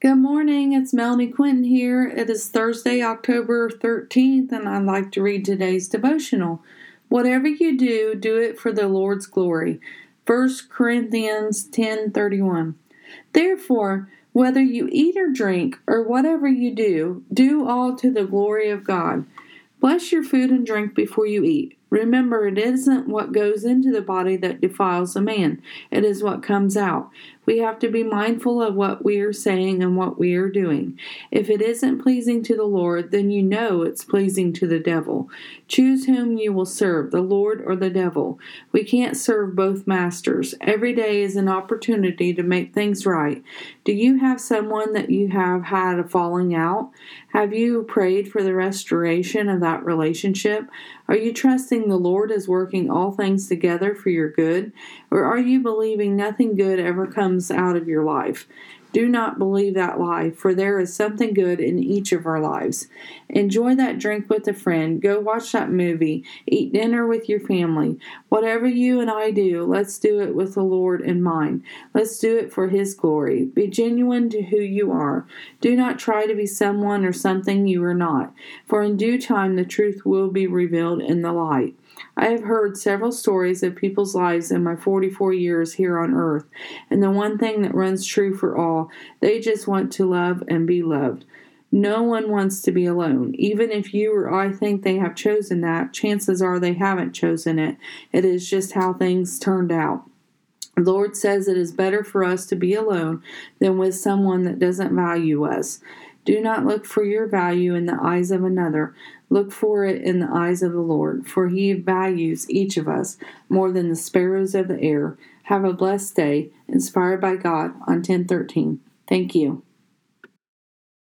Good morning, it's Melanie Quinton here. It is Thursday, October 13th, and I'd like to read today's devotional. Whatever you do, do it for the Lord's glory. 1 Corinthians 10:31. Therefore, whether you eat or drink or whatever you do, do all to the glory of God. Bless your food and drink before you eat. Remember, it isn't what goes into the body that defiles a man, it is what comes out. We have to be mindful of what we are saying and what we are doing. If it isn't pleasing to the Lord, then you know it's pleasing to the devil. Choose whom you will serve, the Lord or the devil. We can't serve both masters. Every day is an opportunity to make things right. Do you have someone that you have had a falling out? Have you prayed for the restoration of that relationship? Are you trusting the Lord is working all things together for your good? Or are you believing nothing good ever comes out of your life? Do not believe that lie, for there is something good in each of our lives. Enjoy that drink with a friend, go watch that movie, eat dinner with your family. Whatever you and I do, let's do it with the Lord in mind. Let's do it for His glory. Be genuine to who you are. Do not try to be someone or something you are not, for in due time the truth will be revealed in the light. I have heard several stories of people's lives in my 44 years here on earth, and the one thing that runs true for all, they just want to love and be loved. No one wants to be alone. Even if you or I think they have chosen that, chances are they haven't chosen it. It is just how things turned out. The Lord says it is better for us to be alone than with someone that doesn't value us. Do not look for your value in the eyes of another. Look for it in the eyes of the Lord, for he values each of us more than the sparrows of the air. Have a blessed day, inspired by God on 1013. Thank you.